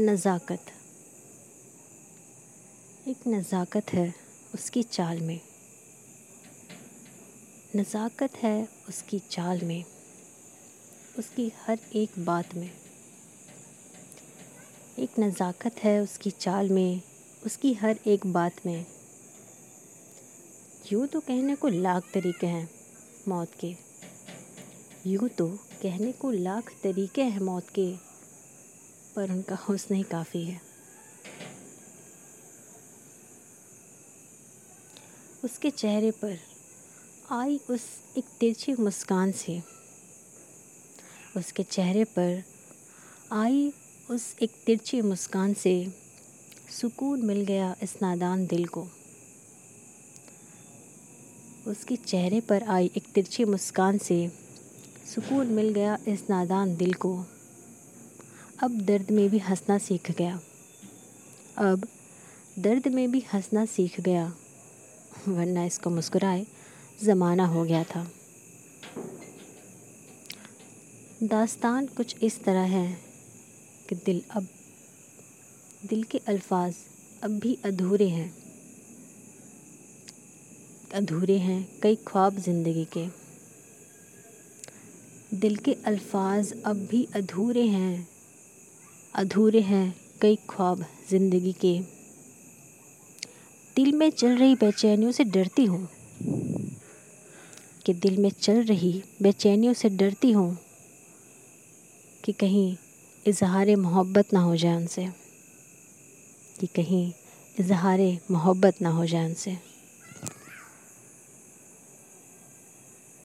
नज़ाकत। एक नज़ाकत है उसकी चाल में। नज़ाकत है उसकी चाल में। उसकी हर एक बात में। एक नज़ाकत है उसकी चाल में, उसकी हर एक बात में। यूँ तो कहने को लाख तरीके हैं मौत के। यूँ तो कहने को लाख तरीके हैं मौत के। पर उनका हुस्न ही काफ़ी है। उसके चेहरे पर आई उस एक तिरछी मुस्कान से। उसके चेहरे पर आई उस एक तिरछी मुस्कान से सुकून मिल गया इस नादान दिल को। उसके चेहरे पर आई एक तिरछी मुस्कान से सुकून मिल गया इस नादान दिल को। अब दर्द में भी हंसना सीख गया। अब दर्द में भी हंसना सीख गया, वरना इसको मुस्कुराए ज़माना हो गया था। दास्तान कुछ इस तरह है कि दिल अब, दिल के अल्फाज अब भी अधूरे हैं। अधूरे हैं कई ख्वाब ज़िंदगी के। दिल के अल्फाज अब भी अधूरे हैं। अधूरे हैं कई ख्वाब ज़िंदगी के। दिल में चल रही बेचैनियों से डरती हूँ कि दिल में चल रही बेचैनियों से डरती हूँ कि कहीं इजहार मोहब्बत ना हो जाए उनसे कि कहीं इजहार मोहब्बत ना हो जाए उनसे